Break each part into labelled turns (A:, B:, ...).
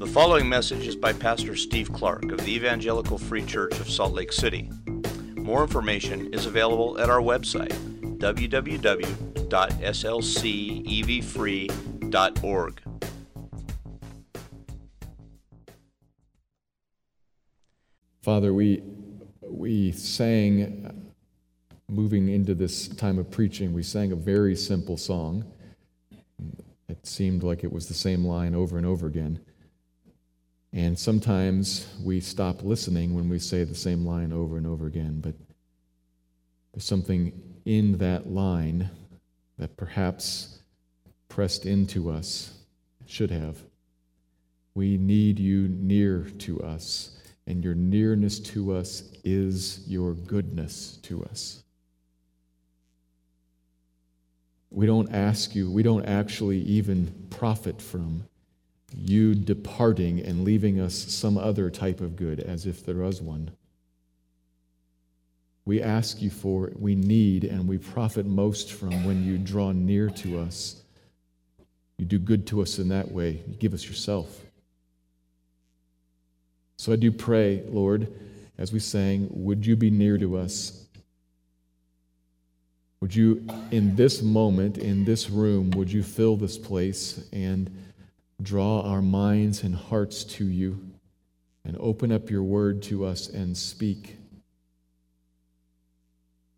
A: The following message is by Pastor Steve Clark of the Evangelical Free Church of Salt Lake City. More information is available at our website, www.slcevfree.org.
B: Father, we, we sang, moving into this time of preaching, we sang a very simple song. It seemed like it was the same line over and over again. And sometimes we stop listening when we say the same line over and over again, but there's something in that line that perhaps pressed into us, should have. We need you near to us and your nearness to us is your goodness to us. We don't ask you, we don't actually even profit from you departing and leaving us some other type of good as if there was one. We ask you for we need, and we profit most from when you draw near to us. You do good to us in that way. You give us yourself. So I do pray, Lord, as we sang, would you be near to us? Would you, in this moment, in this room, would you fill this place and draw our minds and hearts to you and open up your word to us and speak?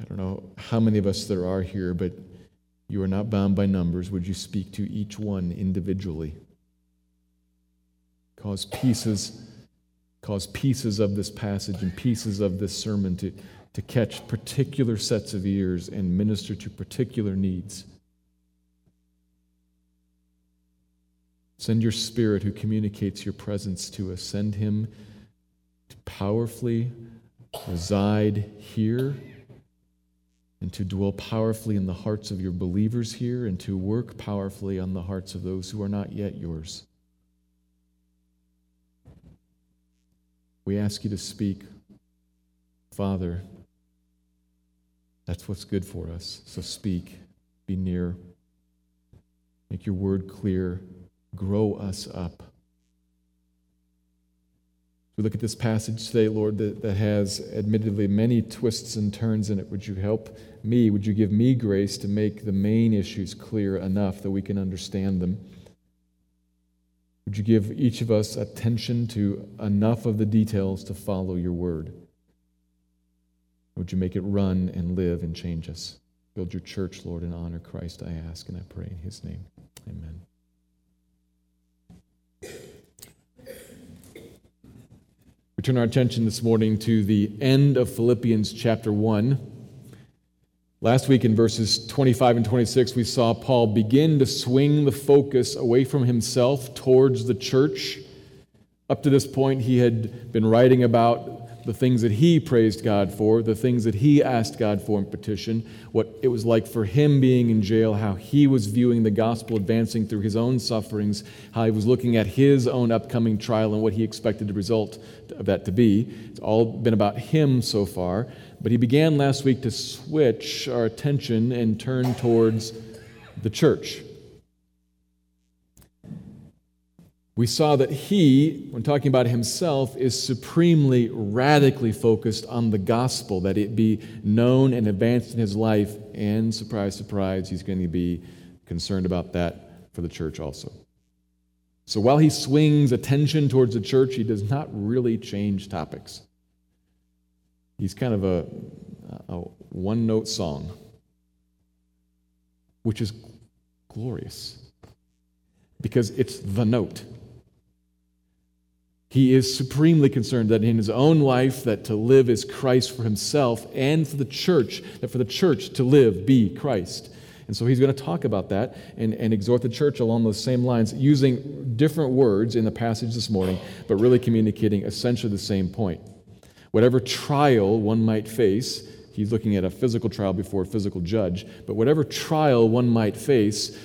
B: I don't know how many of us there are here, but you are not bound by numbers. Would you speak to each one individually? Cause pieces cause pieces of this passage and pieces of this sermon to, to catch particular sets of ears and minister to particular needs. Send your spirit who communicates your presence to us. Send him to powerfully reside here and to dwell powerfully in the hearts of your believers here and to work powerfully on the hearts of those who are not yet yours. We ask you to speak. Father, that's what's good for us. So speak, be near, make your word clear, grow us up. We look at this passage today, Lord, that, that has admittedly many twists and turns in it. Would you help me? Would you give me grace to make the main issues clear enough that we can understand them? Would you give each of us attention to enough of the details to follow your word? Would you make it run and live and change us? Build your church, Lord, and honor Christ, I ask and I pray in his name. Amen. We turn our attention this morning to the end of Philippians chapter 1. Last week in verses 25 and 26, we saw Paul begin to swing the focus away from himself towards the church. Up to this point, he had been writing about the things that he praised God for, the things that he asked God for in petition, what it was like for him being in jail, how he was viewing the gospel advancing through his own sufferings, how he was looking at his own upcoming trial and what he expected the result of that to be. It's all been about him so far. But he began last week to switch our attention and turn towards the church. We saw that he, when talking about himself, is supremely, radically focused on the gospel, that it be known and advanced in his life. And surprise, surprise, he's going to be concerned about that for the church also. So while he swings attention towards the church, he does not really change topics. He's kind of a, a one note song, which is glorious because it's the note. He is supremely concerned that in his own life that to live is Christ for himself and for the church, that for the church to live be Christ. And so he's going to talk about that and, and exhort the church along those same lines, using different words in the passage this morning, but really communicating essentially the same point. Whatever trial one might face, he's looking at a physical trial before a physical judge, but whatever trial one might face,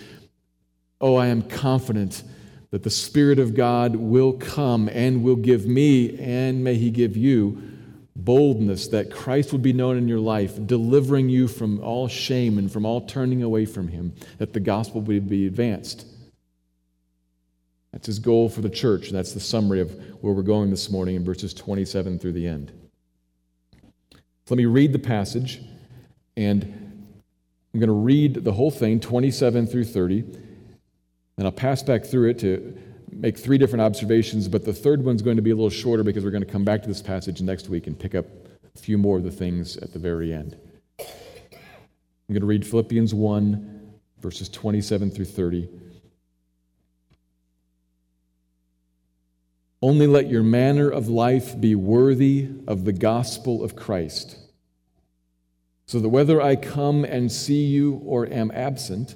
B: oh, I am confident that the Spirit of God will come and will give me, and may He give you, boldness that Christ would be known in your life, delivering you from all shame and from all turning away from Him, that the gospel would be advanced. That's his goal for the church, that's the summary of where we're going this morning in verses 27 through the end. So let me read the passage, and I'm going to read the whole thing, 27 through 30, and I'll pass back through it to make three different observations, but the third one's going to be a little shorter because we're going to come back to this passage next week and pick up a few more of the things at the very end. I'm going to read Philippians 1, verses 27 through 30. Only let your manner of life be worthy of the gospel of Christ, so that whether I come and see you or am absent,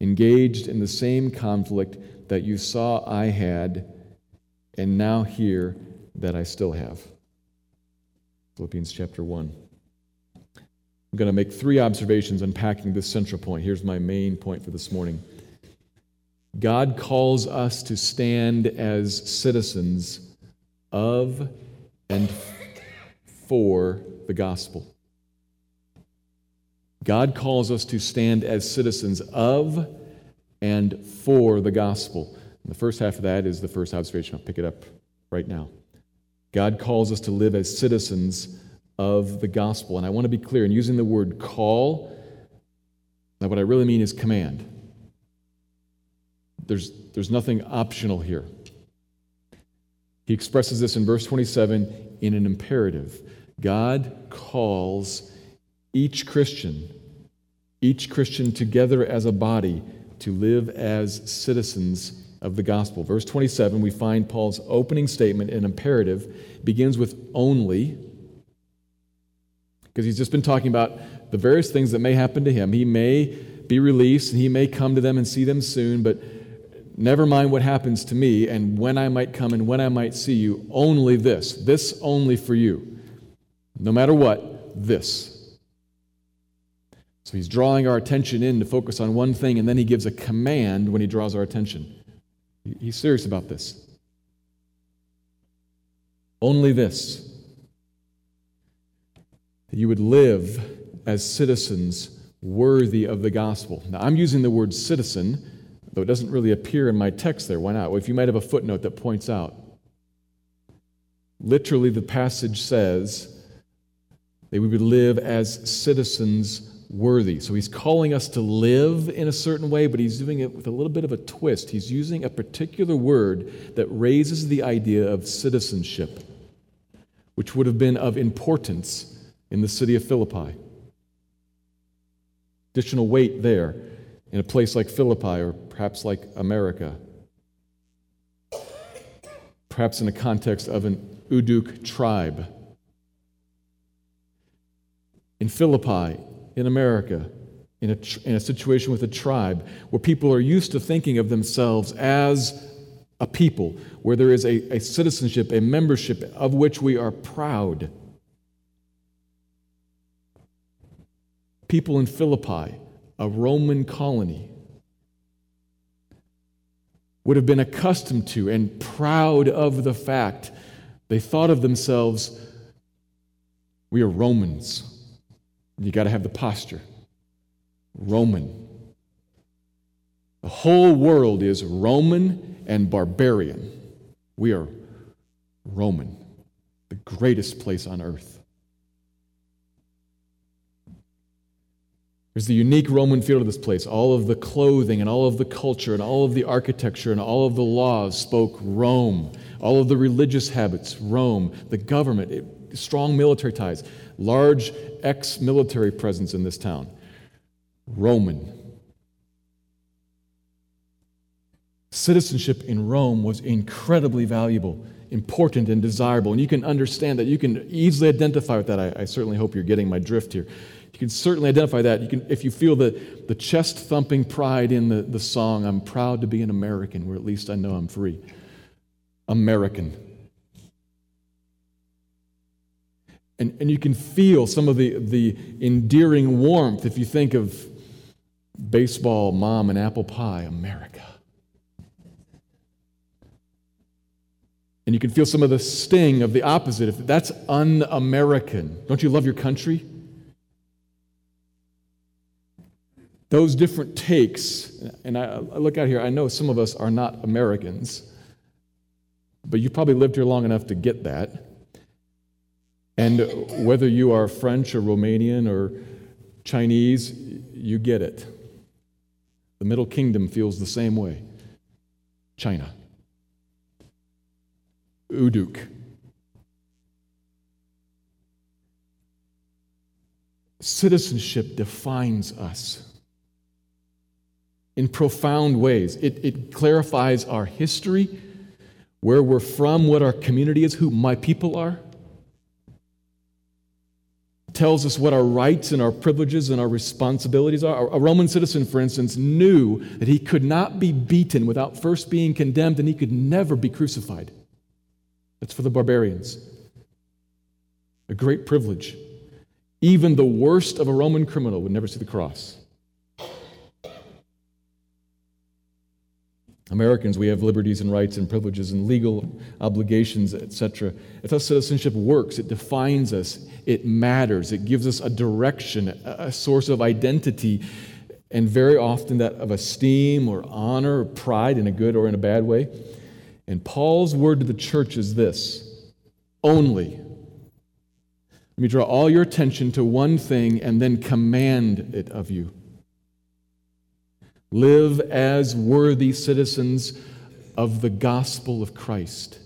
B: engaged in the same conflict that you saw I had, and now hear that I still have. Philippians chapter 1. I'm going to make three observations unpacking this central point. Here's my main point for this morning. God calls us to stand as citizens of and for the gospel. God calls us to stand as citizens of and for the gospel. And the first half of that is the first observation. I'll pick it up right now. God calls us to live as citizens of the gospel. And I want to be clear in using the word call, what I really mean is command. There's, there's nothing optional here. He expresses this in verse 27 in an imperative. God calls each Christian, each Christian together as a body, to live as citizens of the gospel. Verse 27, we find Paul's opening statement, an imperative, begins with only, because he's just been talking about the various things that may happen to him. He may be released and he may come to them and see them soon, but Never mind what happens to me and when I might come and when I might see you, only this. This only for you. No matter what, this. So he's drawing our attention in to focus on one thing, and then he gives a command when he draws our attention. He's serious about this. Only this that you would live as citizens worthy of the gospel. Now, I'm using the word citizen though it doesn't really appear in my text there. Why not? Well, if you might have a footnote that points out. Literally, the passage says that we would live as citizens worthy. So he's calling us to live in a certain way, but he's doing it with a little bit of a twist. He's using a particular word that raises the idea of citizenship, which would have been of importance in the city of Philippi. Additional weight there in a place like Philippi or perhaps like America. Perhaps in the context of an Uduk tribe. In Philippi, in America, in a, in a situation with a tribe where people are used to thinking of themselves as a people, where there is a, a citizenship, a membership of which we are proud. People in Philippi a Roman colony, would have been accustomed to and proud of the fact they thought of themselves, we are Romans. You got to have the posture. Roman. The whole world is Roman and barbarian. We are Roman, the greatest place on earth. There's the unique Roman feel to this place. All of the clothing and all of the culture and all of the architecture and all of the laws spoke Rome. All of the religious habits, Rome. The government, it, strong military ties, large ex military presence in this town. Roman. Citizenship in Rome was incredibly valuable, important, and desirable. And you can understand that. You can easily identify with that. I, I certainly hope you're getting my drift here. You can certainly identify that. You can, if you feel the, the chest thumping pride in the, the song, I'm proud to be an American, where at least I know I'm free. American. And, and you can feel some of the, the endearing warmth if you think of baseball, mom, and apple pie, America. And you can feel some of the sting of the opposite. If that's un American, don't you love your country? Those different takes, and I, I look out here, I know some of us are not Americans, but you probably lived here long enough to get that. And whether you are French or Romanian or Chinese, you get it. The Middle Kingdom feels the same way. China. Uduk. Citizenship defines us in profound ways. It, it clarifies our history, where we're from, what our community is, who my people are. Tells us what our rights and our privileges and our responsibilities are. A Roman citizen, for instance, knew that he could not be beaten without first being condemned, and he could never be crucified. That's for the barbarians. A great privilege. Even the worst of a Roman criminal would never see the cross. Americans, we have liberties and rights and privileges and legal obligations, etc. If our citizenship works, it defines us, it matters, it gives us a direction, a source of identity, and very often that of esteem or honor or pride in a good or in a bad way. And Paul's word to the church is this only. Let me draw all your attention to one thing and then command it of you. Live as worthy citizens of the gospel of Christ.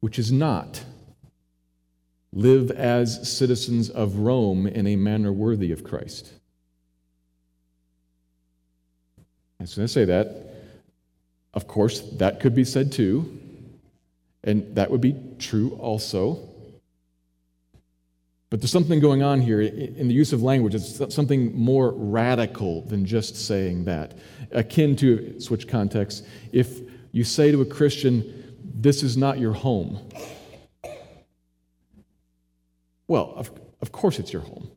B: Which is not live as citizens of Rome in a manner worthy of Christ. As soon as I say that, of course, that could be said too, and that would be true also. But there's something going on here in the use of language. It's something more radical than just saying that. Akin to, switch context, if you say to a Christian, This is not your home. Well, of, of course it's your home,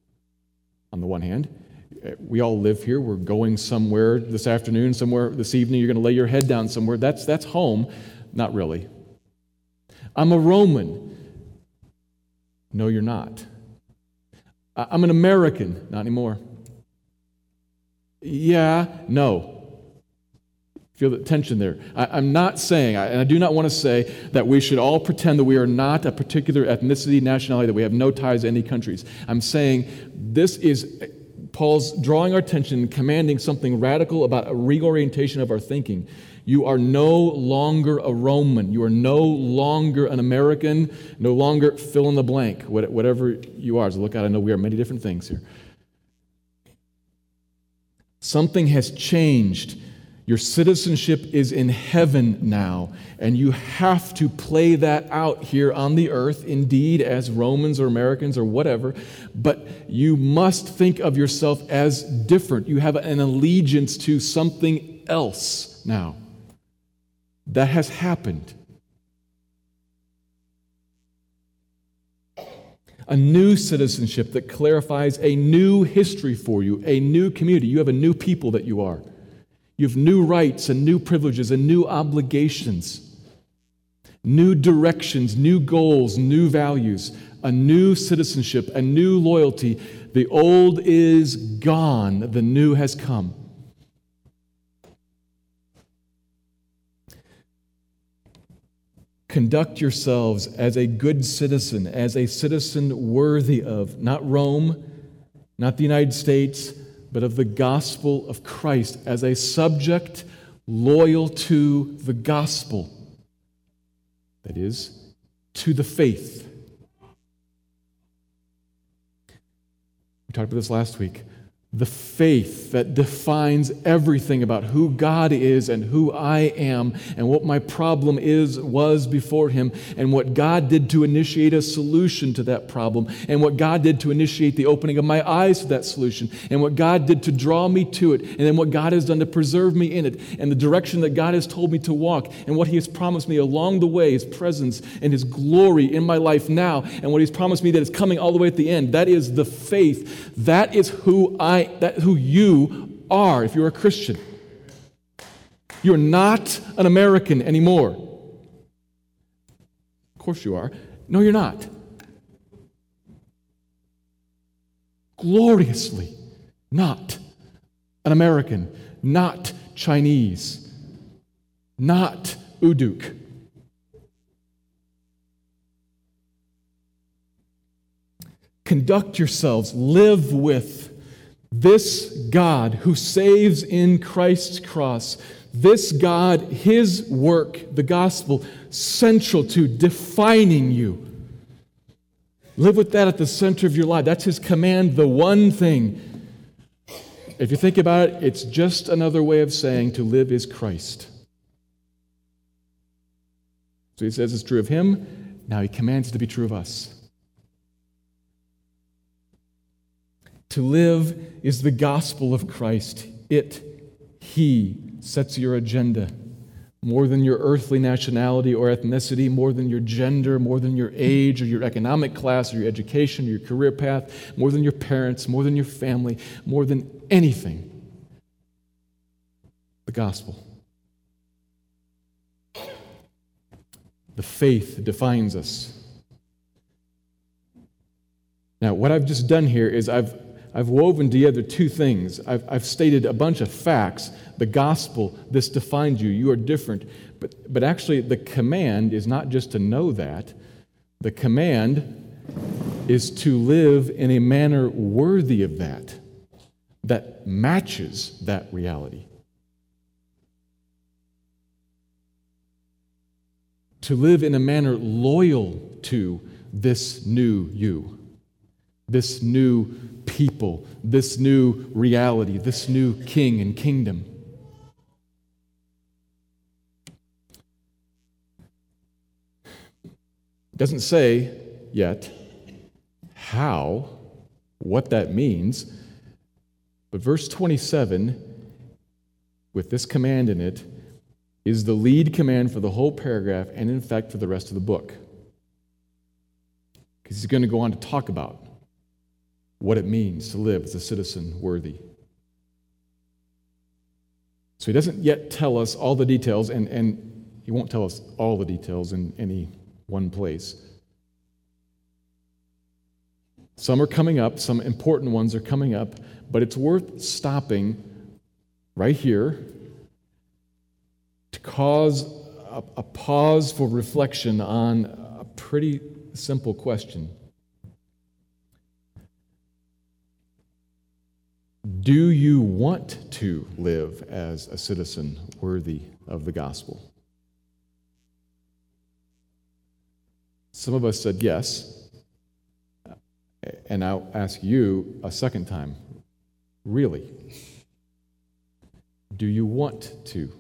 B: on the one hand uh, we all live here. We're going somewhere this afternoon, somewhere this evening. You're going to lay your head down somewhere. That's, that's home. Not really. I'm a Roman. No, you're not. I'm an American. Not anymore. Yeah, no. Feel the tension there. I, am not saying, and I do not want to say, that we should all pretend that we are not a particular ethnicity, nationality, that we have no ties to any countries. I'm saying this is Paul's drawing our attention, commanding something radical about a reorientation of our thinking. You are no longer a Roman. You are no longer an American, no longer fill in the blank, whatever you are. So look out, I know we are many different things here. Something has changed your citizenship is in heaven now, and you have to play that out here on the earth, indeed, as Romans or Americans or whatever, but you must think of yourself as different. You have an allegiance to something else now. That has happened. A new citizenship that clarifies a new history for you, a new community. You have a new people that you are. You have new rights and new privileges and new obligations, new directions, new goals, new values, a new citizenship, a new loyalty. The old is gone, the new has come. Conduct yourselves as a good citizen, as a citizen worthy of not Rome, not the United States, but of the gospel of Christ as a subject loyal to the gospel. That is, to the faith. We talked about this last week. The faith that defines everything about who God is and who I am and what my problem is was before him and what God did to initiate a solution to that problem and what God did to initiate the opening of my eyes to that solution and what God did to draw me to it and then what God has done to preserve me in it and the direction that God has told me to walk and what he has promised me along the way his presence and his glory in my life now and what he's promised me that is coming all the way at the end. That is the faith. That is who I that who you are if you're a Christian. You're not an American anymore. Of course you are. No, you're not. Gloriously not an American, not Chinese, not Uduk. Conduct yourselves, live with this God who saves in Christ's cross, this God, His work, the gospel, central to defining you. Live with that at the center of your life. That's His command, the one thing. If you think about it, it's just another way of saying to live is Christ. So He says it's true of Him. Now He commands it to be true of us. To live is the gospel of Christ. It, He, sets your agenda more than your earthly nationality or ethnicity, more than your gender, more than your age or your economic class or your education or your career path, more than your parents, more than your family, more than anything. The gospel. The faith defines us. Now, what I've just done here is I've I've woven together two things. I've, I've stated a bunch of facts. The gospel, this defines you. You are different. But, but actually, the command is not just to know that, the command is to live in a manner worthy of that, that matches that reality. To live in a manner loyal to this new you, this new people, this new reality, this new king and kingdom. It doesn't say yet how, what that means, but verse 27, with this command in it, is the lead command for the whole paragraph and, in fact, for the rest of the book. Because he's going to go on to talk about what it means to live as a citizen worthy. So he doesn't yet tell us all the details, and, and he won't tell us all the details in any one place. Some are coming up, some important ones are coming up, but it's worth stopping right here to cause a, a pause for reflection on a pretty simple question. Do you want to live as a citizen worthy of the gospel? Some of us said yes. And I'll ask you a second time really? Do you want to?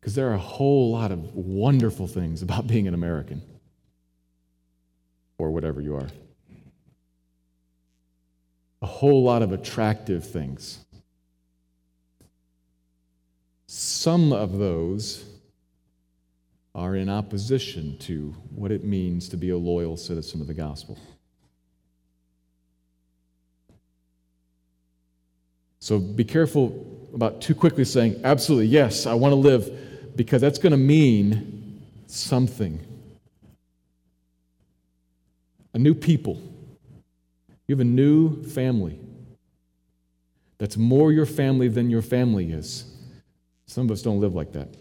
B: Because there are a whole lot of wonderful things about being an American or whatever you are a whole lot of attractive things. Some of those are in opposition to what it means to be a loyal citizen of the gospel. So be careful about too quickly saying, absolutely, yes, I want to live, because that's going to mean something. A new people you have a new family that's more your family than your family is. Some of us don't live like that.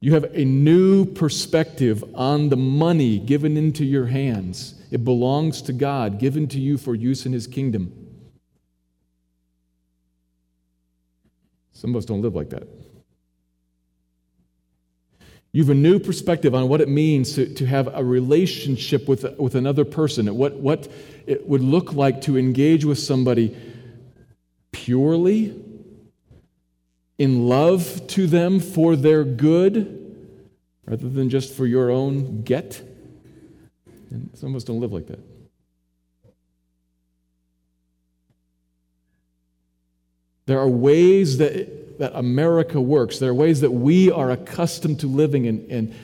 B: You have a new perspective on the money given into your hands. It belongs to God, given to you for use in His kingdom. Some of us don't live like that. You have a new perspective on what it means to, to have a relationship with, with another person, what, what it would look like to engage with somebody purely, in love to them for their good, rather than just for your own get. And some of us don't live like that. There are ways that, that America works. There are ways that we are accustomed to living and, and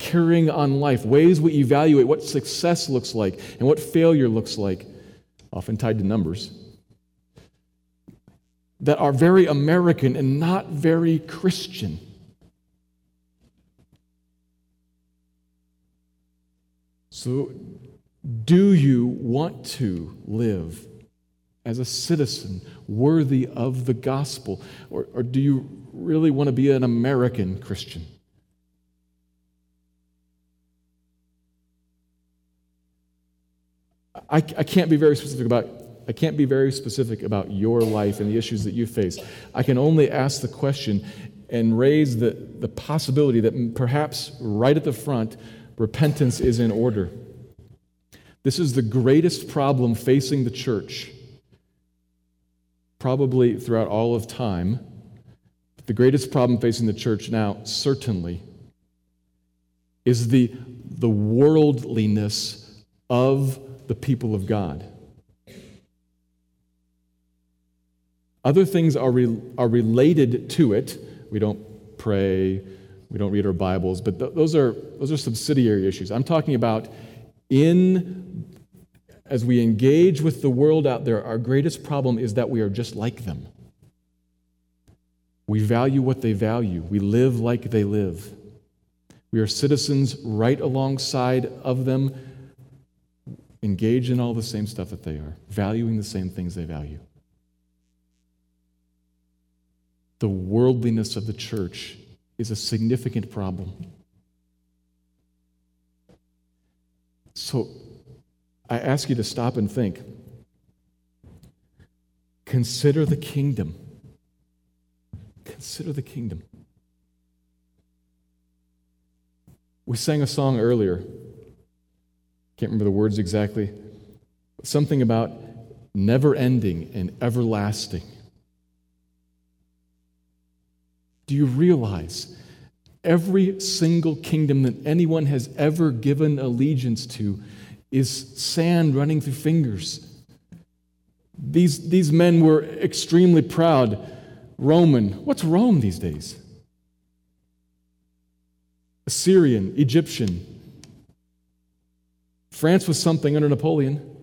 B: carrying on life, ways we evaluate what success looks like and what failure looks like, often tied to numbers, that are very American and not very Christian. So, do you want to live as a citizen worthy of the gospel? Or, or do you really want to be an American Christian? I, I can't be very specific about I can't be very specific about your life and the issues that you face. I can only ask the question and raise the, the possibility that perhaps right at the front, repentance is in order. This is the greatest problem facing the church probably throughout all of time. The greatest problem facing the church now, certainly, is the, the worldliness of the people of God. Other things are, re, are related to it. We don't pray, we don't read our Bibles, but th- those, are, those are subsidiary issues. I'm talking about in as we engage with the world out there, our greatest problem is that we are just like them. We value what they value, we live like they live. We are citizens right alongside of them, engaged in all the same stuff that they are, valuing the same things they value. The worldliness of the church is a significant problem. So, I ask you to stop and think. Consider the kingdom. Consider the kingdom. We sang a song earlier. Can't remember the words exactly. Something about never ending and everlasting. Do you realize every single kingdom that anyone has ever given allegiance to is sand running through fingers. These, these men were extremely proud. Roman. What's Rome these days? Assyrian, Egyptian. France was something under Napoleon.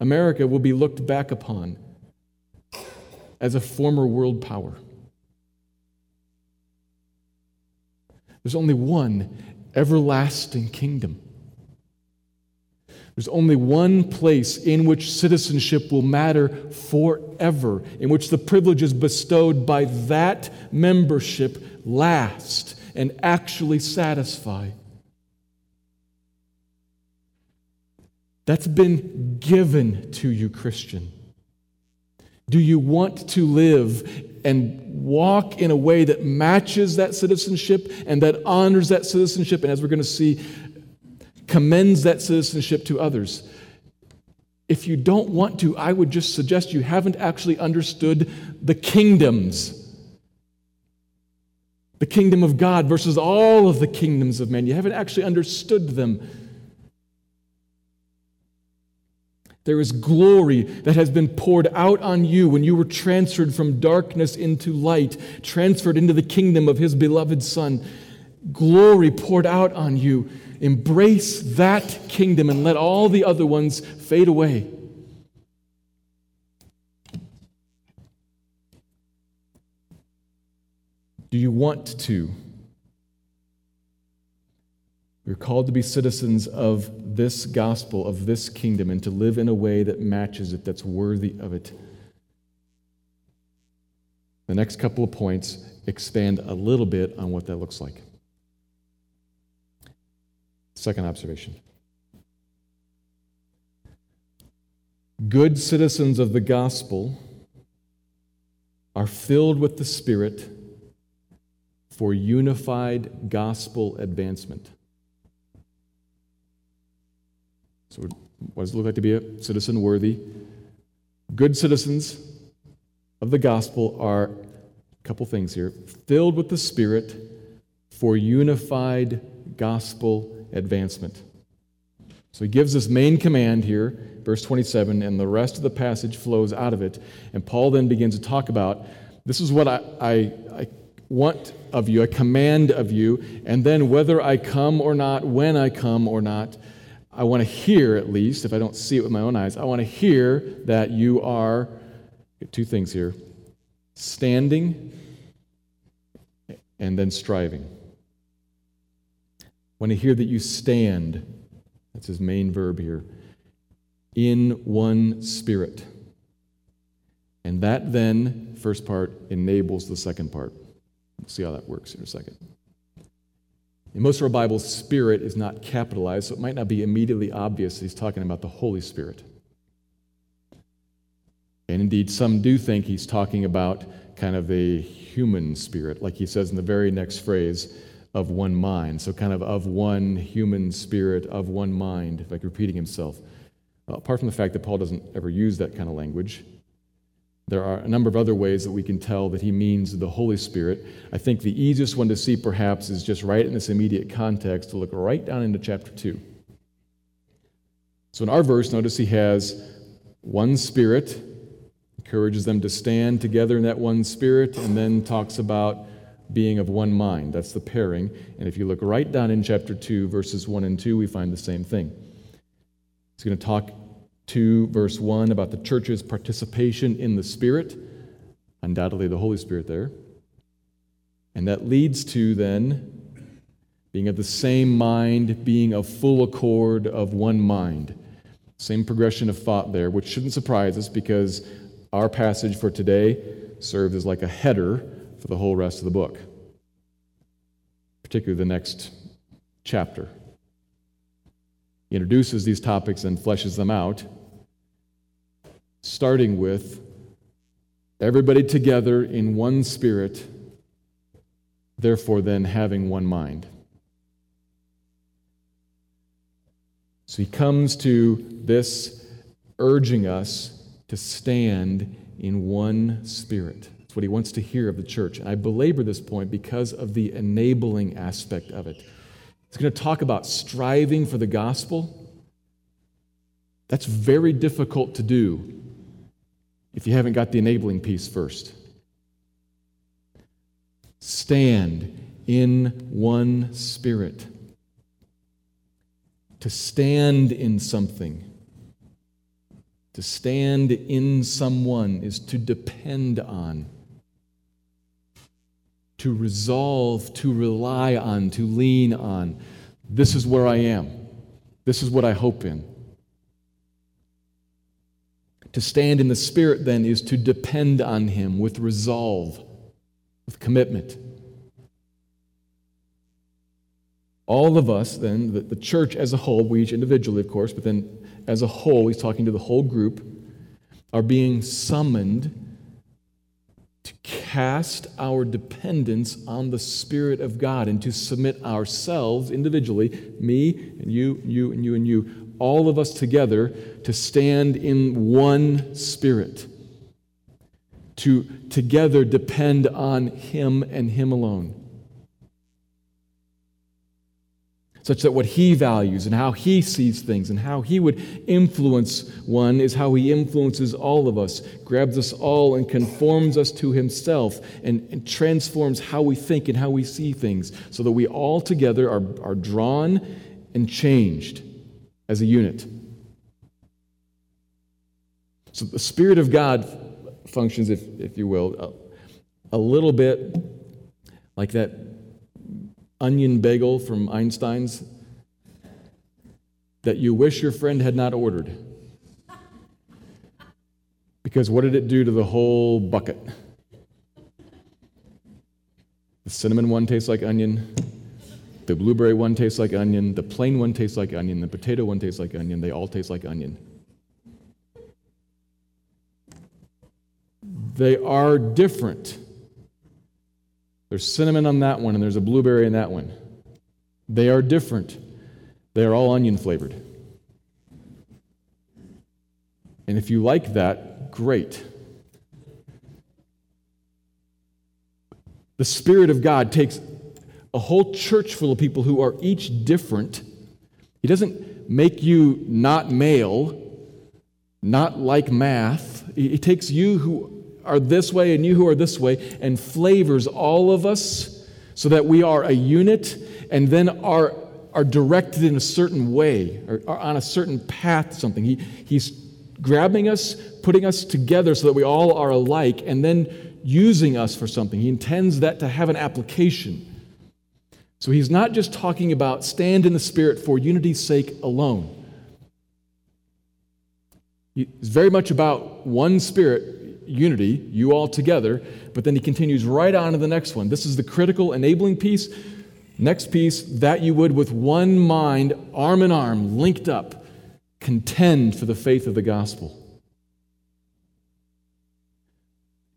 B: America will be looked back upon as a former world power. There's only one everlasting kingdom. There's only one place in which citizenship will matter forever, in which the privileges bestowed by that membership last and actually satisfy. That's been given to you, Christian. Do you want to live and walk in a way that matches that citizenship and that honors that citizenship, and as we're going to see, commends that citizenship to others. If you don't want to, I would just suggest you haven't actually understood the kingdoms. The kingdom of God versus all of the kingdoms of men. You haven't actually understood them. There is glory that has been poured out on you when you were transferred from darkness into light, transferred into the kingdom of His beloved Son. Glory poured out on you. Embrace that kingdom and let all the other ones fade away. Do you want to? We're called to be citizens of this gospel, of this kingdom, and to live in a way that matches it, that's worthy of it. The next couple of points expand a little bit on what that looks like. Second observation Good citizens of the gospel are filled with the Spirit for unified gospel advancement. So, what does it look like to be a citizen worthy? Good citizens of the gospel are a couple things here filled with the Spirit for unified gospel advancement. So he gives this main command here, verse 27, and the rest of the passage flows out of it. And Paul then begins to talk about this is what I, I, I want of you, a command of you, and then whether I come or not, when I come or not, I want to hear at least, if I don't see it with my own eyes, I want to hear that you are two things here standing and then striving. I want to hear that you stand that's his main verb here. In one spirit. And that then, first part, enables the second part. We'll see how that works in a second. In most of our Bibles, spirit is not capitalized, so it might not be immediately obvious he's talking about the Holy Spirit. And indeed, some do think he's talking about kind of a human spirit, like he says in the very next phrase of one mind. So, kind of of one human spirit, of one mind, like repeating himself. Apart from the fact that Paul doesn't ever use that kind of language, there are a number of other ways that we can tell that he means the Holy Spirit. I think the easiest one to see, perhaps, is just right in this immediate context to look right down into chapter 2. So, in our verse, notice he has one spirit, encourages them to stand together in that one spirit, and then talks about being of one mind. That's the pairing. And if you look right down in chapter 2, verses 1 and 2, we find the same thing. He's going to talk 2, verse 1, about the church's participation in the Spirit, undoubtedly the Holy Spirit there. And that leads to then being of the same mind, being of full accord of one mind. Same progression of thought there, which shouldn't surprise us because our passage for today serves as like a header for the whole rest of the book, particularly the next chapter. Introduces these topics and fleshes them out, starting with everybody together in one spirit, therefore, then having one mind. So he comes to this urging us to stand in one spirit That's what he wants to hear of the church. And I belabor this point because of the enabling aspect of it. He's going to talk about striving for the gospel. That's very difficult to do if you haven't got the enabling piece first. Stand in one spirit. To stand in something, to stand in someone is to depend on to resolve, to rely on, to lean on. This is where I am. This is what I hope in. To stand in the Spirit, then, is to depend on Him with resolve, with commitment. All of us, then, the, the church as a whole, we each individually, of course, but then as a whole, he's talking to the whole group, are being summoned to cast our dependence on the Spirit of God and to submit ourselves individually, me and you, you and you and you, all of us together, to stand in one Spirit, to together depend on Him and Him alone. Such that what he values and how he sees things and how he would influence one is how he influences all of us, grabs us all and conforms us to himself and, and transforms how we think and how we see things so that we all together are, are drawn and changed as a unit. So the Spirit of God functions, if, if you will, a, a little bit like that onion bagel from Einstein's that you wish your friend had not ordered. Because what did it do to the whole bucket? The cinnamon one tastes like onion. The blueberry one tastes like onion. The plain one tastes like onion. The potato one tastes like onion. They all taste like onion. They are different There's cinnamon on that one, and there's a blueberry in that one. They are different. They are all onion flavored. And if you like that, great. The Spirit of God takes a whole church full of people who are each different. He doesn't make you not male, not like math. He takes you who are this way and you who are this way and flavors all of us so that we are a unit and then are, are directed in a certain way or, or on a certain path something. He, he's grabbing us, putting us together so that we all are alike, and then using us for something. He intends that to have an application. So he's not just talking about stand in the Spirit for unity's sake alone. It's very much about one Spirit, unity, you all together, but then he continues right on to the next one. This is the critical enabling piece. Next piece, that you would with one mind, arm in arm, linked up, contend for the faith of the gospel.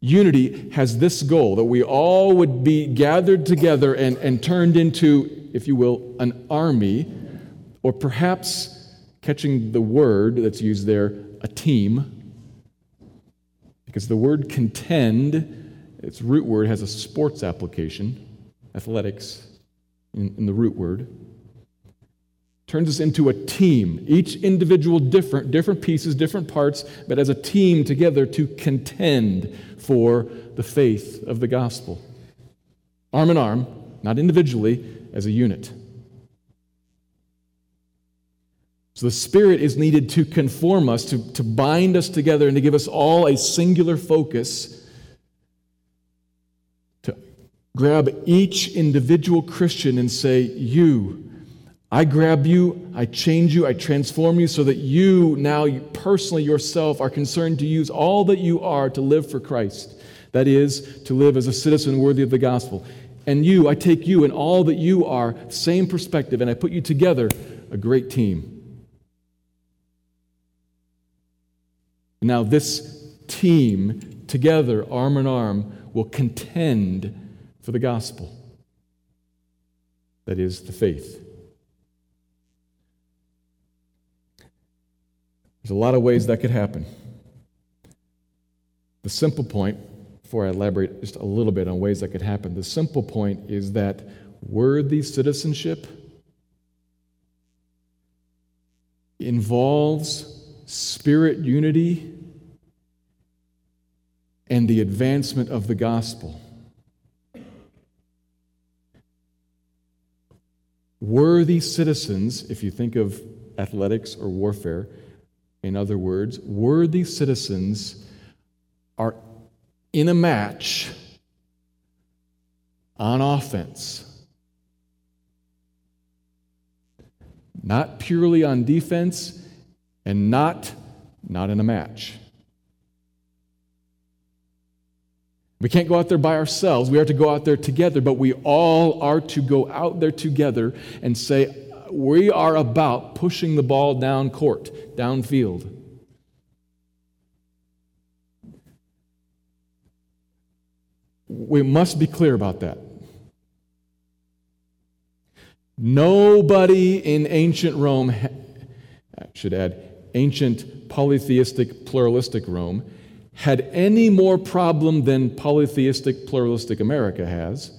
B: Unity has this goal that we all would be gathered together and, and turned into, if you will, an army, or perhaps, catching the word that's used there, a team. Because the word contend, its root word has a sports application, athletics in, in the root word turns us into a team, each individual different, different pieces, different parts, but as a team together to contend for the faith of the gospel. Arm in arm, not individually, as a unit. So the Spirit is needed to conform us, to, to bind us together, and to give us all a singular focus. To grab each individual Christian and say, You, I grab you, I change you, I transform you so that you now personally yourself are concerned to use all that you are to live for Christ. That is, to live as a citizen worthy of the gospel. And you, I take you and all that you are, same perspective, and I put you together, a great team. Now, this team, together, arm in arm, will contend for the gospel. That is, the faith. There's a lot of ways that could happen. The simple point, before I elaborate just a little bit on ways that could happen, the simple point is that worthy citizenship involves spirit unity and the advancement of the gospel. Worthy citizens, if you think of athletics or warfare, in other words, worthy citizens are in a match on offense. Not purely on defense and not not in a match. We can't go out there by ourselves. We are to go out there together, but we all are to go out there together and say, we are about pushing the ball down court, downfield. We must be clear about that. Nobody in ancient Rome, should add, ancient polytheistic, pluralistic Rome, had any more problem than polytheistic, pluralistic America has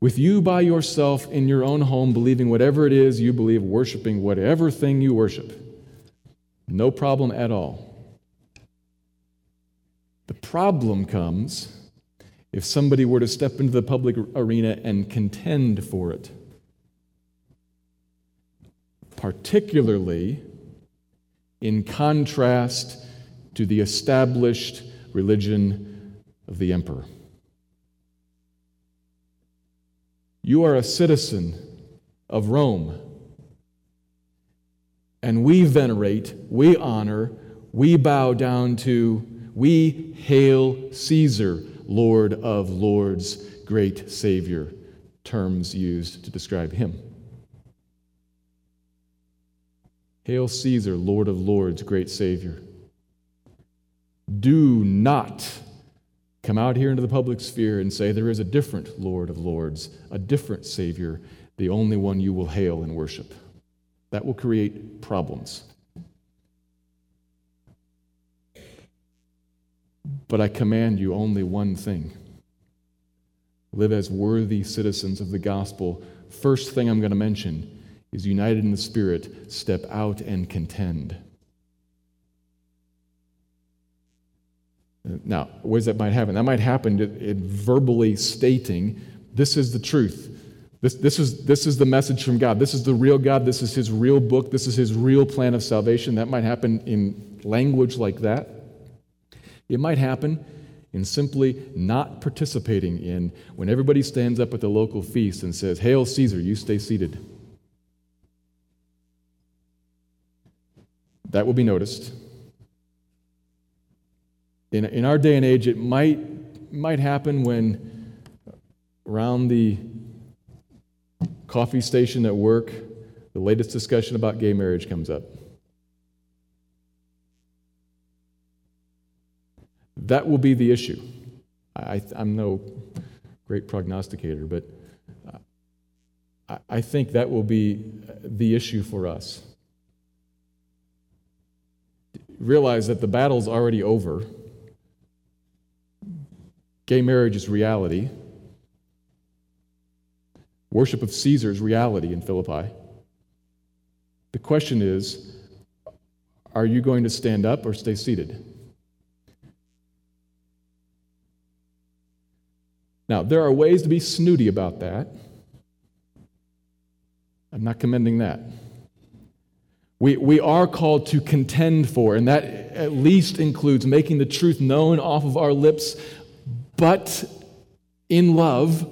B: with you by yourself in your own home, believing whatever it is you believe, worshiping whatever thing you worship. No problem at all. The problem comes if somebody were to step into the public arena and contend for it. Particularly in contrast to the established religion of the emperor. You are a citizen of Rome. And we venerate, we honor, we bow down to, we hail Caesar, Lord of Lords, great Savior, terms used to describe him. Hail Caesar, Lord of Lords, great Savior. Do not come out here into the public sphere and say there is a different Lord of Lords, a different Savior, the only one you will hail and worship. That will create problems. But I command you only one thing live as worthy citizens of the gospel. First thing I'm going to mention is united in the Spirit, step out and contend. Uh, now, ways that might happen? That might happen in verbally stating, This is the truth. This, this, is, this is the message from God. This is the real God. This is His real book. This is His real plan of salvation. That might happen in language like that. It might happen in simply not participating in when everybody stands up at the local feast and says, Hail Caesar, you stay seated. That will be noticed. In, in our day and age, it might, might happen when around the coffee station at work, the latest discussion about gay marriage comes up. That will be the issue. I, am no great prognosticator, but I, I think that will be the issue for us. Realize that the battle's already over. Gay marriage is reality. Worship of Caesar is reality in Philippi. The question is are you going to stand up or stay seated? Now, there are ways to be snooty about that. I'm not commending that. We, we are called to contend for, and that at least includes making the truth known off of our lips, but in love.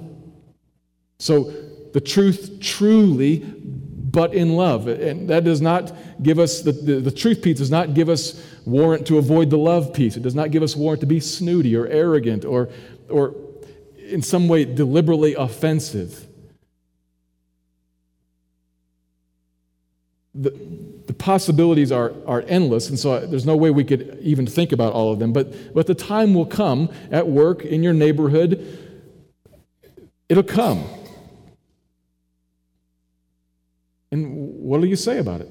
B: So the truth truly, but in love. And that does not give us, the, the, the, truth piece does not give us warrant to avoid the love piece. It does not give us warrant to be snooty or arrogant or, or in some way deliberately offensive. The, the possibilities are, are endless, and so there's no way we could even think about all of them. But, but the time will come at work, in your neighborhood, it'll come. And what do you say about it?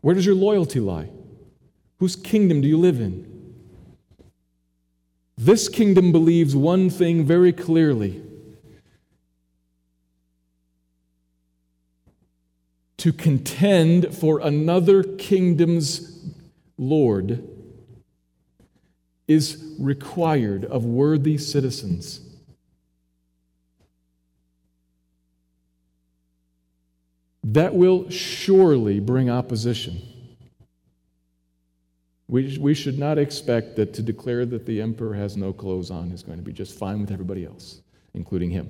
B: Where does your loyalty lie? Whose kingdom do you live in? This kingdom believes one thing very clearly to contend for another kingdom's Lord is required of worthy citizens. That will surely bring opposition. We, we should not expect that to declare that the emperor has no clothes on is going to be just fine with everybody else, including him.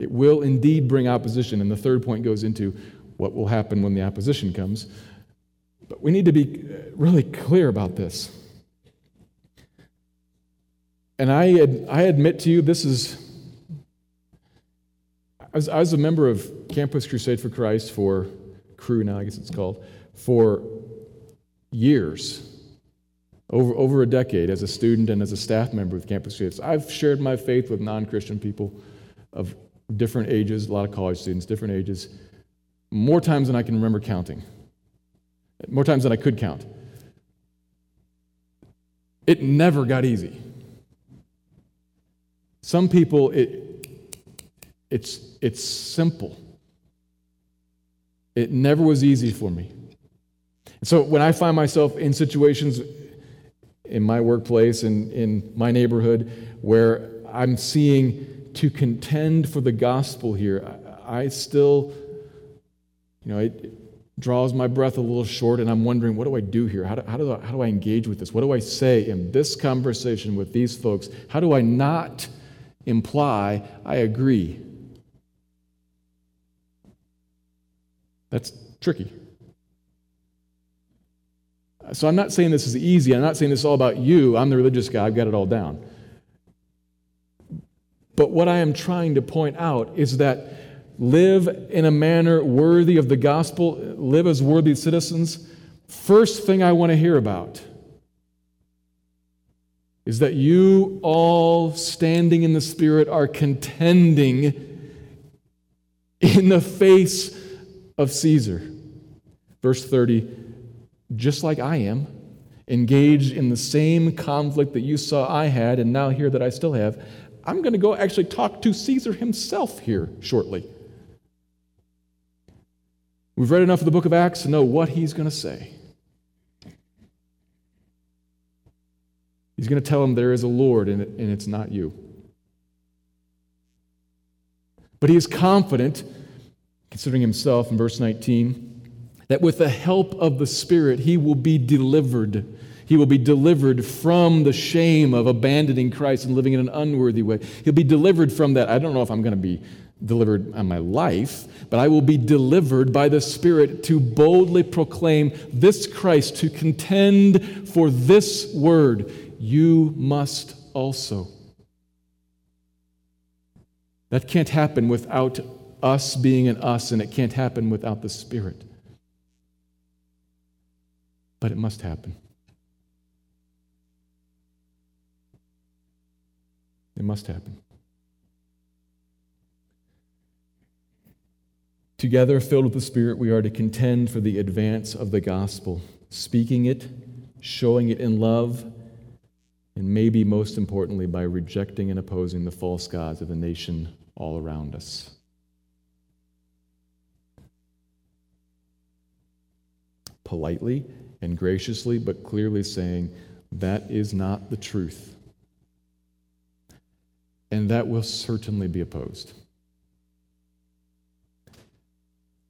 B: It will indeed bring opposition. And the third point goes into what will happen when the opposition comes. But we need to be uh, really clear about this. And I, I admit to you, this is. I was, I was a member of Campus Crusade for Christ for Cru now, I guess it's called for years, over, over a decade, as a student and as a staff member with Campus Crusade. I've shared my faith with non Christian people of different ages, a lot of college students, different ages, more times than I can remember counting, more times than I could count. It never got easy. Some people, it, it's, it's simple. It never was easy for me. And So when I find myself in situations in my workplace and in my neighborhood where I'm seeing to contend for the gospel here, I still, you know, it draws my breath a little short and I'm wondering, what do I do here? How do, how, do I, how do I engage with this? What do I say in this conversation with these folks? How do I not imply I agree? That's tricky. So I'm not saying this is easy. I'm not saying this is all about you. I'm the religious guy. I've got it all down. But what I am trying to point out is that live in a manner worthy of the gospel, live as worthy citizens. First thing I want to hear about is that you all standing in the Spirit are contending in the face of Caesar. Verse 30 just like I am, engaged in the same conflict that you saw I had and now hear that I still have. I'm going to go actually talk to Caesar himself here shortly. We've read enough of the book of Acts to know what he's going to say. He's going to tell him there is a Lord and, and it's not you. But he is confident, considering himself in verse 19, that with the help of the Spirit, he will be delivered. He will be delivered from the shame of abandoning Christ and living in an unworthy way. He'll be delivered from that. I don't know if I'm going to be delivered on my life, but I will be delivered by the Spirit to boldly proclaim this Christ, to contend for this word you must also. That can't happen without us being an us, and it can't happen without the Spirit. But it must happen. It must happen. Together, filled with the Spirit, we are to contend for the advance of the gospel, speaking it, showing it in love and maybe most importantly, by rejecting and opposing the false gods of the nation all around us. Politely and graciously, but clearly saying, that is not the truth. And that will certainly be opposed.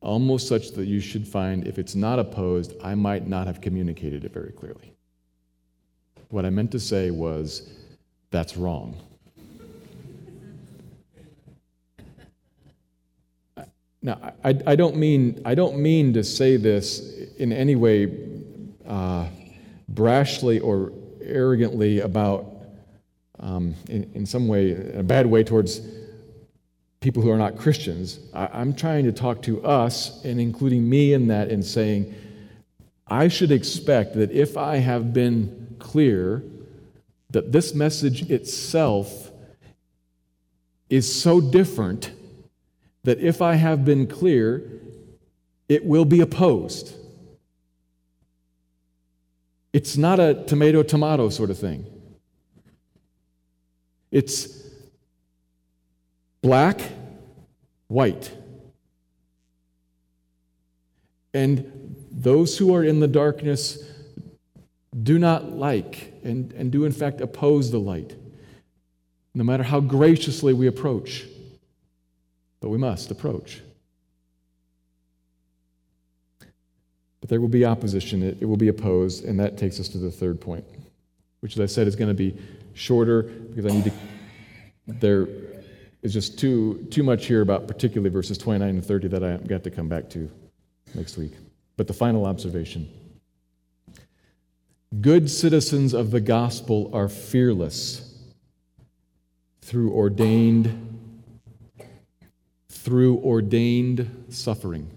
B: Almost such that you should find if it's not opposed, I might not have communicated it very clearly. What I meant to say was, that's wrong. Now, I, I, don't mean, I don't mean to say this in any way uh, brashly or arrogantly about, um, in, in, some way, in a bad way towards people who are not Christians. I, I'm trying to talk to us, and including me in that, in saying, I should expect that if I have been clear that this message itself is so different that if I have been clear, it will be opposed. It's not a tomato tomato sort of thing. It's black, white. And those who are in the darkness do not like and, and do, in fact, oppose the light, no matter how graciously we approach. But we must approach. But there will be opposition, it, it will be opposed, and that takes us to the third point, which, as I said, is going to be shorter because I need to. There is just too, too much here about particularly verses 29 and 30 that I've got to come back to next week. But the final observation Good citizens of the gospel are fearless through ordained through ordained suffering.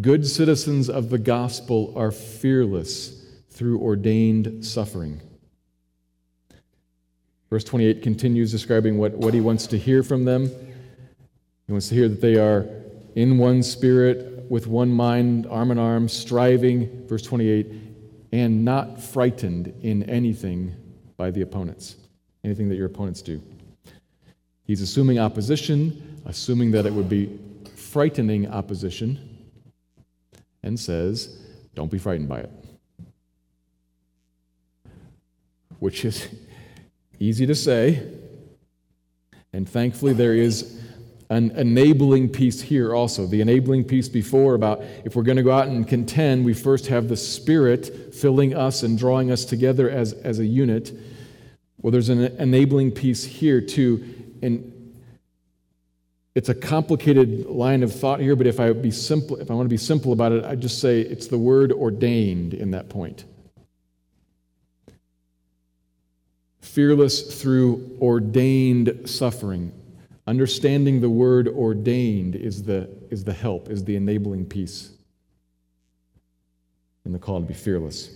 B: Good citizens of the gospel are fearless through ordained suffering. Verse 28 continues describing what, what he wants to hear from them. He wants to hear that they are in one spirit, with one mind, arm in arm, striving, verse 28, and not frightened in anything by the opponents, anything that your opponents do. He's assuming opposition, assuming that it would be frightening opposition, and says, Don't be frightened by it. Which is easy to say, and thankfully there is an enabling piece here also. The enabling piece before about if we're going to go out and contend, we first have the Spirit filling us and drawing us together as, as a unit. Well, there's an enabling piece here too. And it's a complicated line of thought here, but if I be simple, if I want to be simple about it, I just say it's the word ordained in that point. fearless through ordained suffering. Understanding the word ordained is the, is the help, is the enabling piece in the call to be fearless.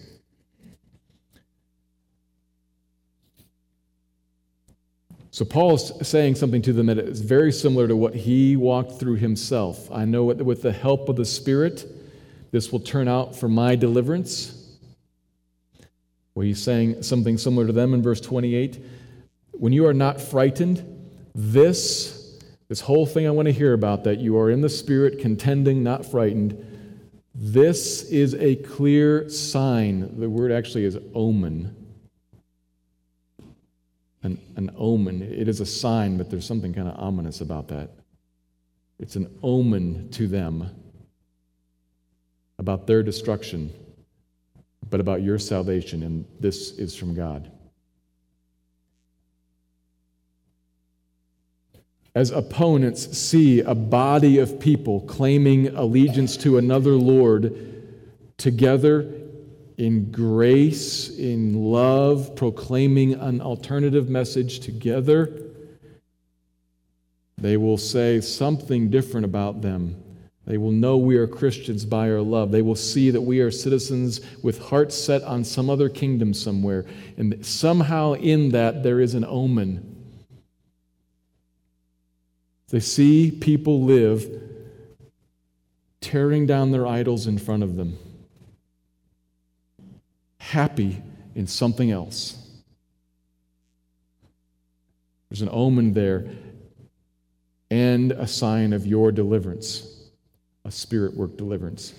B: So Paul is saying something to them that is very similar to what he walked through himself. I know with the help of the Spirit, this will turn out for my deliverance. Well, he's saying something similar to them in verse 28. When you are not frightened, this, this whole thing I want to hear about, that you are in the Spirit, contending, not frightened, this is a clear sign. The word actually is omen. An, an omen. It is a sign, but there's something kind of ominous about that. It's an omen to them about their destruction, but about your salvation, and this is from God. As opponents see a body of people claiming allegiance to another Lord together in grace, in love, proclaiming an alternative message together, they will say something different about them they will know we are Christians by our love. They will see that we are citizens with hearts set on some other kingdom somewhere. And somehow in that there is an omen. They see people live tearing down their idols in front of them, happy in something else. There's an omen there and a sign of your deliverance a spirit work deliverance.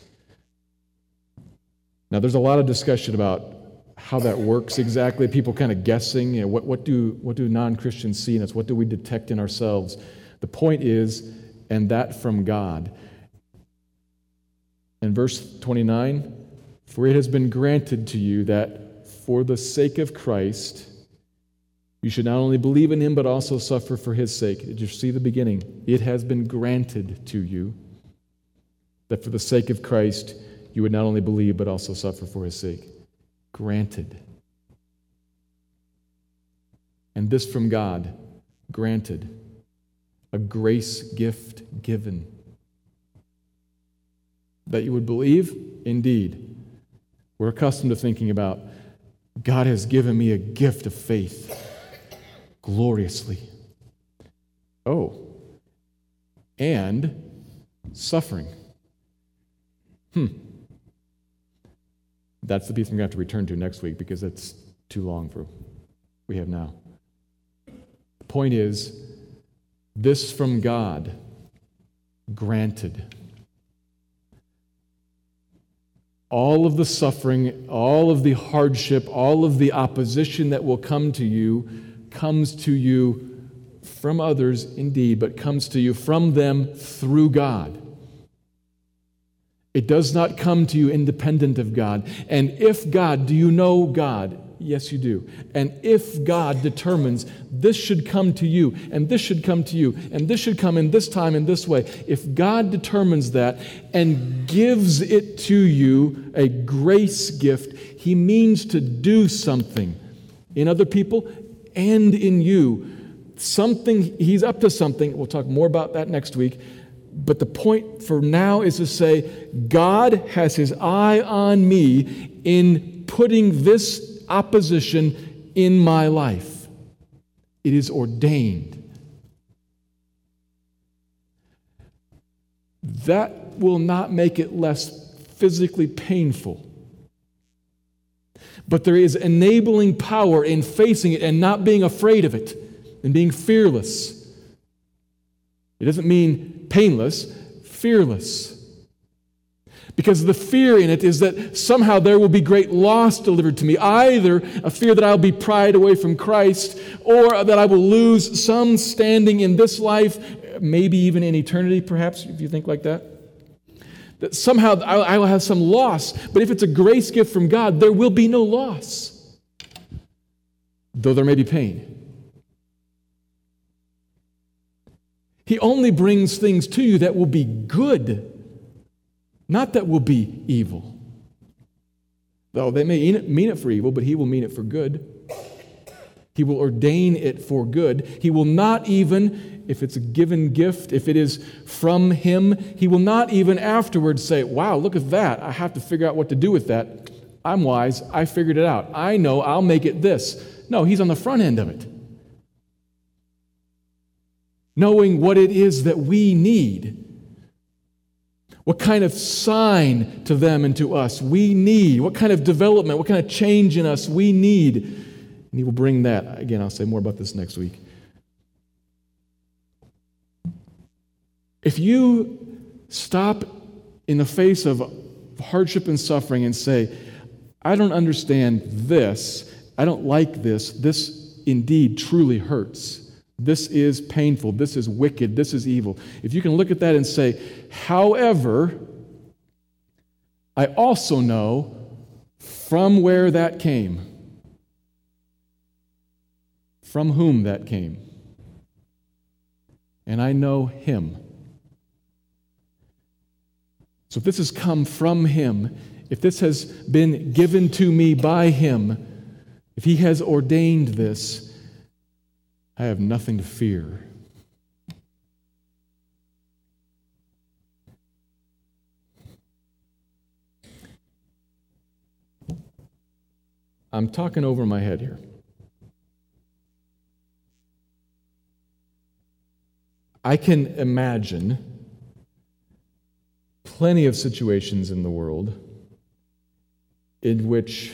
B: Now, there's a lot of discussion about how that works exactly. People kind of guessing, you know, what, what do, what do non Christians see in us? What do we detect in ourselves? The point is, and that from God. In verse 29, for it has been granted to you that for the sake of Christ, you should not only believe in him, but also suffer for his sake. Did you see the beginning? It has been granted to you that for the sake of Christ, you would not only believe, but also suffer for his sake. Granted. And this from God, granted. A grace gift given. That you would believe? Indeed. We're accustomed to thinking about God has given me a gift of faith gloriously. Oh, and suffering. Hmm. That's the piece I'm going to have to return to next week because it's too long for we have now. The point is, this from God, granted. All of the suffering, all of the hardship, all of the opposition that will come to you comes to you from others, indeed, but comes to you from them through God. It does not come to you independent of God. And if God, do you know God? Yes, you do. And if God determines this should come to you, and this should come to you, and this should come in this time in this way, if God determines that and gives it to you, a grace gift, He means to do something in other people and in you. Something, He's up to something. We'll talk more about that next week but the point for now is to say, God has his eye on me in putting this opposition in my life. It is ordained. That will not make it less physically painful. But there is enabling power in facing it and not being afraid of it and being fearless. It doesn't mean painless, fearless. Because the fear in it is that somehow there will be great loss delivered to me. Either a fear that I'll be pried away from Christ, or that I will lose some standing in this life, maybe even in eternity, perhaps, if you think like that. That somehow I will have some loss. But if it's a grace gift from God, there will be no loss, though there may be pain. He only brings things to you that will be good, not that will be evil. Though they may mean it for evil, but He will mean it for good. He will ordain it for good. He will not even, if it's a given gift, if it is from Him, He will not even afterwards say, Wow, look at that. I have to figure out what to do with that. I'm wise. I figured it out. I know I'll make it this. No, He's on the front end of it. Knowing what it is that we need. What kind of sign to them and to us we need? What kind of development, what kind of change in us we need? And He will bring that. Again, I'll say more about this next week. If you stop in the face of hardship and suffering and say, I don't understand this, I don't like this, this indeed truly hurts. This is painful. This is wicked. This is evil. If you can look at that and say, however, I also know from where that came, from whom that came, and I know him. So if this has come from him, if this has been given to me by him, if he has ordained this, I have nothing to fear. I'm talking over my head here. I can imagine plenty of situations in the world in which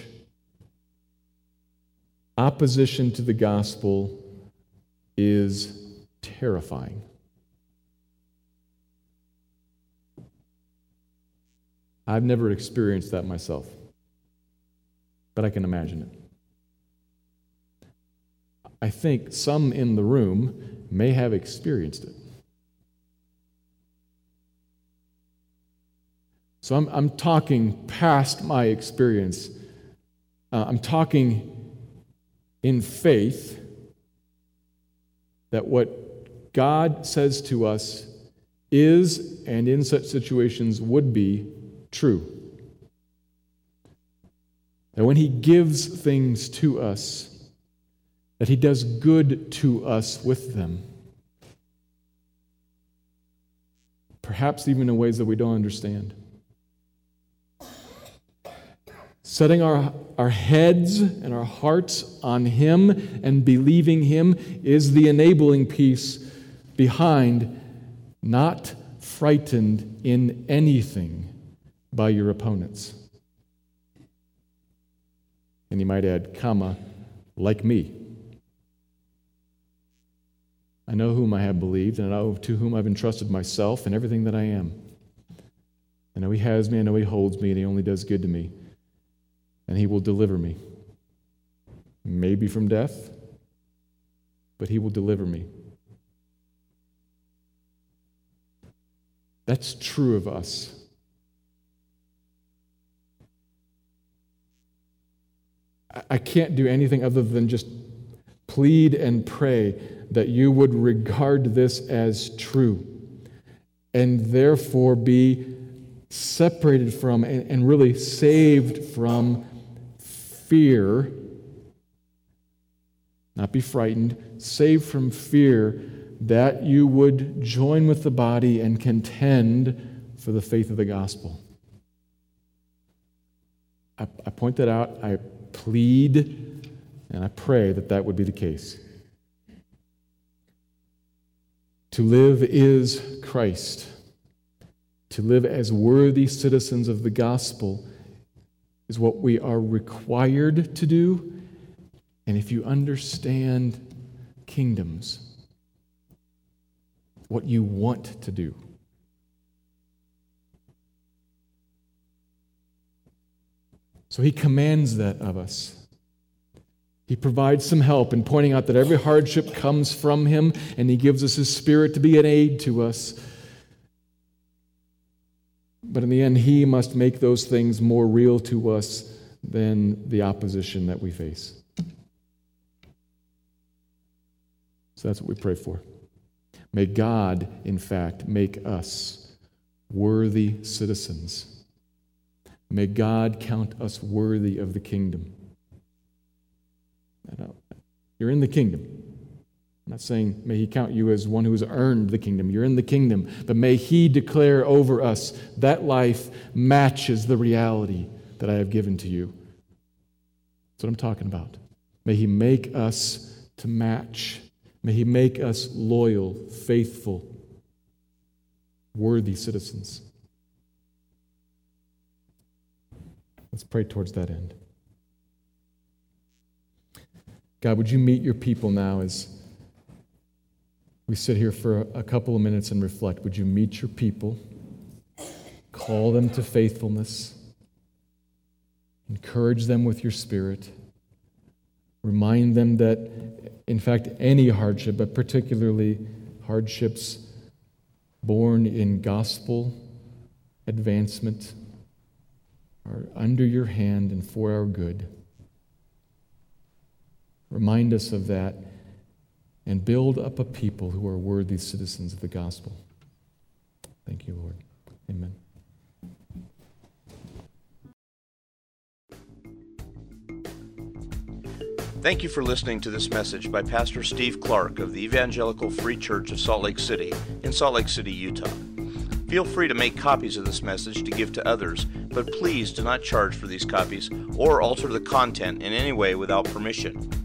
B: opposition to the gospel is terrifying. I've never experienced that myself, but I can imagine it. I think some in the room may have experienced it. So I'm, I'm talking past my experience. Uh, I'm talking in faith that what God says to us is, and in such situations would be, true. That when He gives things to us, that He does good to us with them. Perhaps even in ways that we don't understand. Setting our, our heads and our hearts on Him and believing Him is the enabling piece behind not frightened in anything by your opponents. And you might add, comma, like me. I know whom I have believed, and I know to whom I've entrusted myself and everything that I am. I know He has me, I know He holds me, and He only does good to me and he will deliver me. Maybe from death, but he will deliver me. That's true of us. I can't do anything other than just plead and pray that you would regard this as true and therefore be separated from and, really saved from fear, not be frightened, saved from fear, that you would join with the body and contend for the faith of the gospel. I, I point that out. I plead and I pray that that would be the case. To live is Christ. To live as worthy citizens of the gospel is what we are required to do. And if you understand kingdoms, what you want to do. So he commands that of us. He provides some help in pointing out that every hardship comes from him, and he gives us his spirit to be an aid to us. But in the end, He must make those things more real to us than the opposition that we face. So that's what we pray for. May God, in fact, make us worthy citizens. May God count us worthy of the kingdom. You're in the kingdom. I'm not saying may he count you as one who has earned the kingdom. You're in the kingdom. But may he declare over us that life matches the reality that I have given to you. That's what I'm talking about. May he make us to match May He make us loyal, faithful, worthy citizens. Let's pray towards that end. God, would you meet your people now as we sit here for a couple of minutes and reflect? Would you meet your people? Call them to faithfulness. Encourage them with your spirit. Remind them that, in fact, any hardship, but particularly hardships born in gospel advancement, are under your hand and for our good. Remind us of that and build up a people who are worthy citizens of the gospel. Thank you, Lord. Amen.
A: Thank you for listening to this message by Pastor Steve Clark of the Evangelical Free Church of Salt Lake City in Salt Lake City, Utah. Feel free to make copies of this message to give to others, but please do not charge for these copies or alter the content in any way without permission.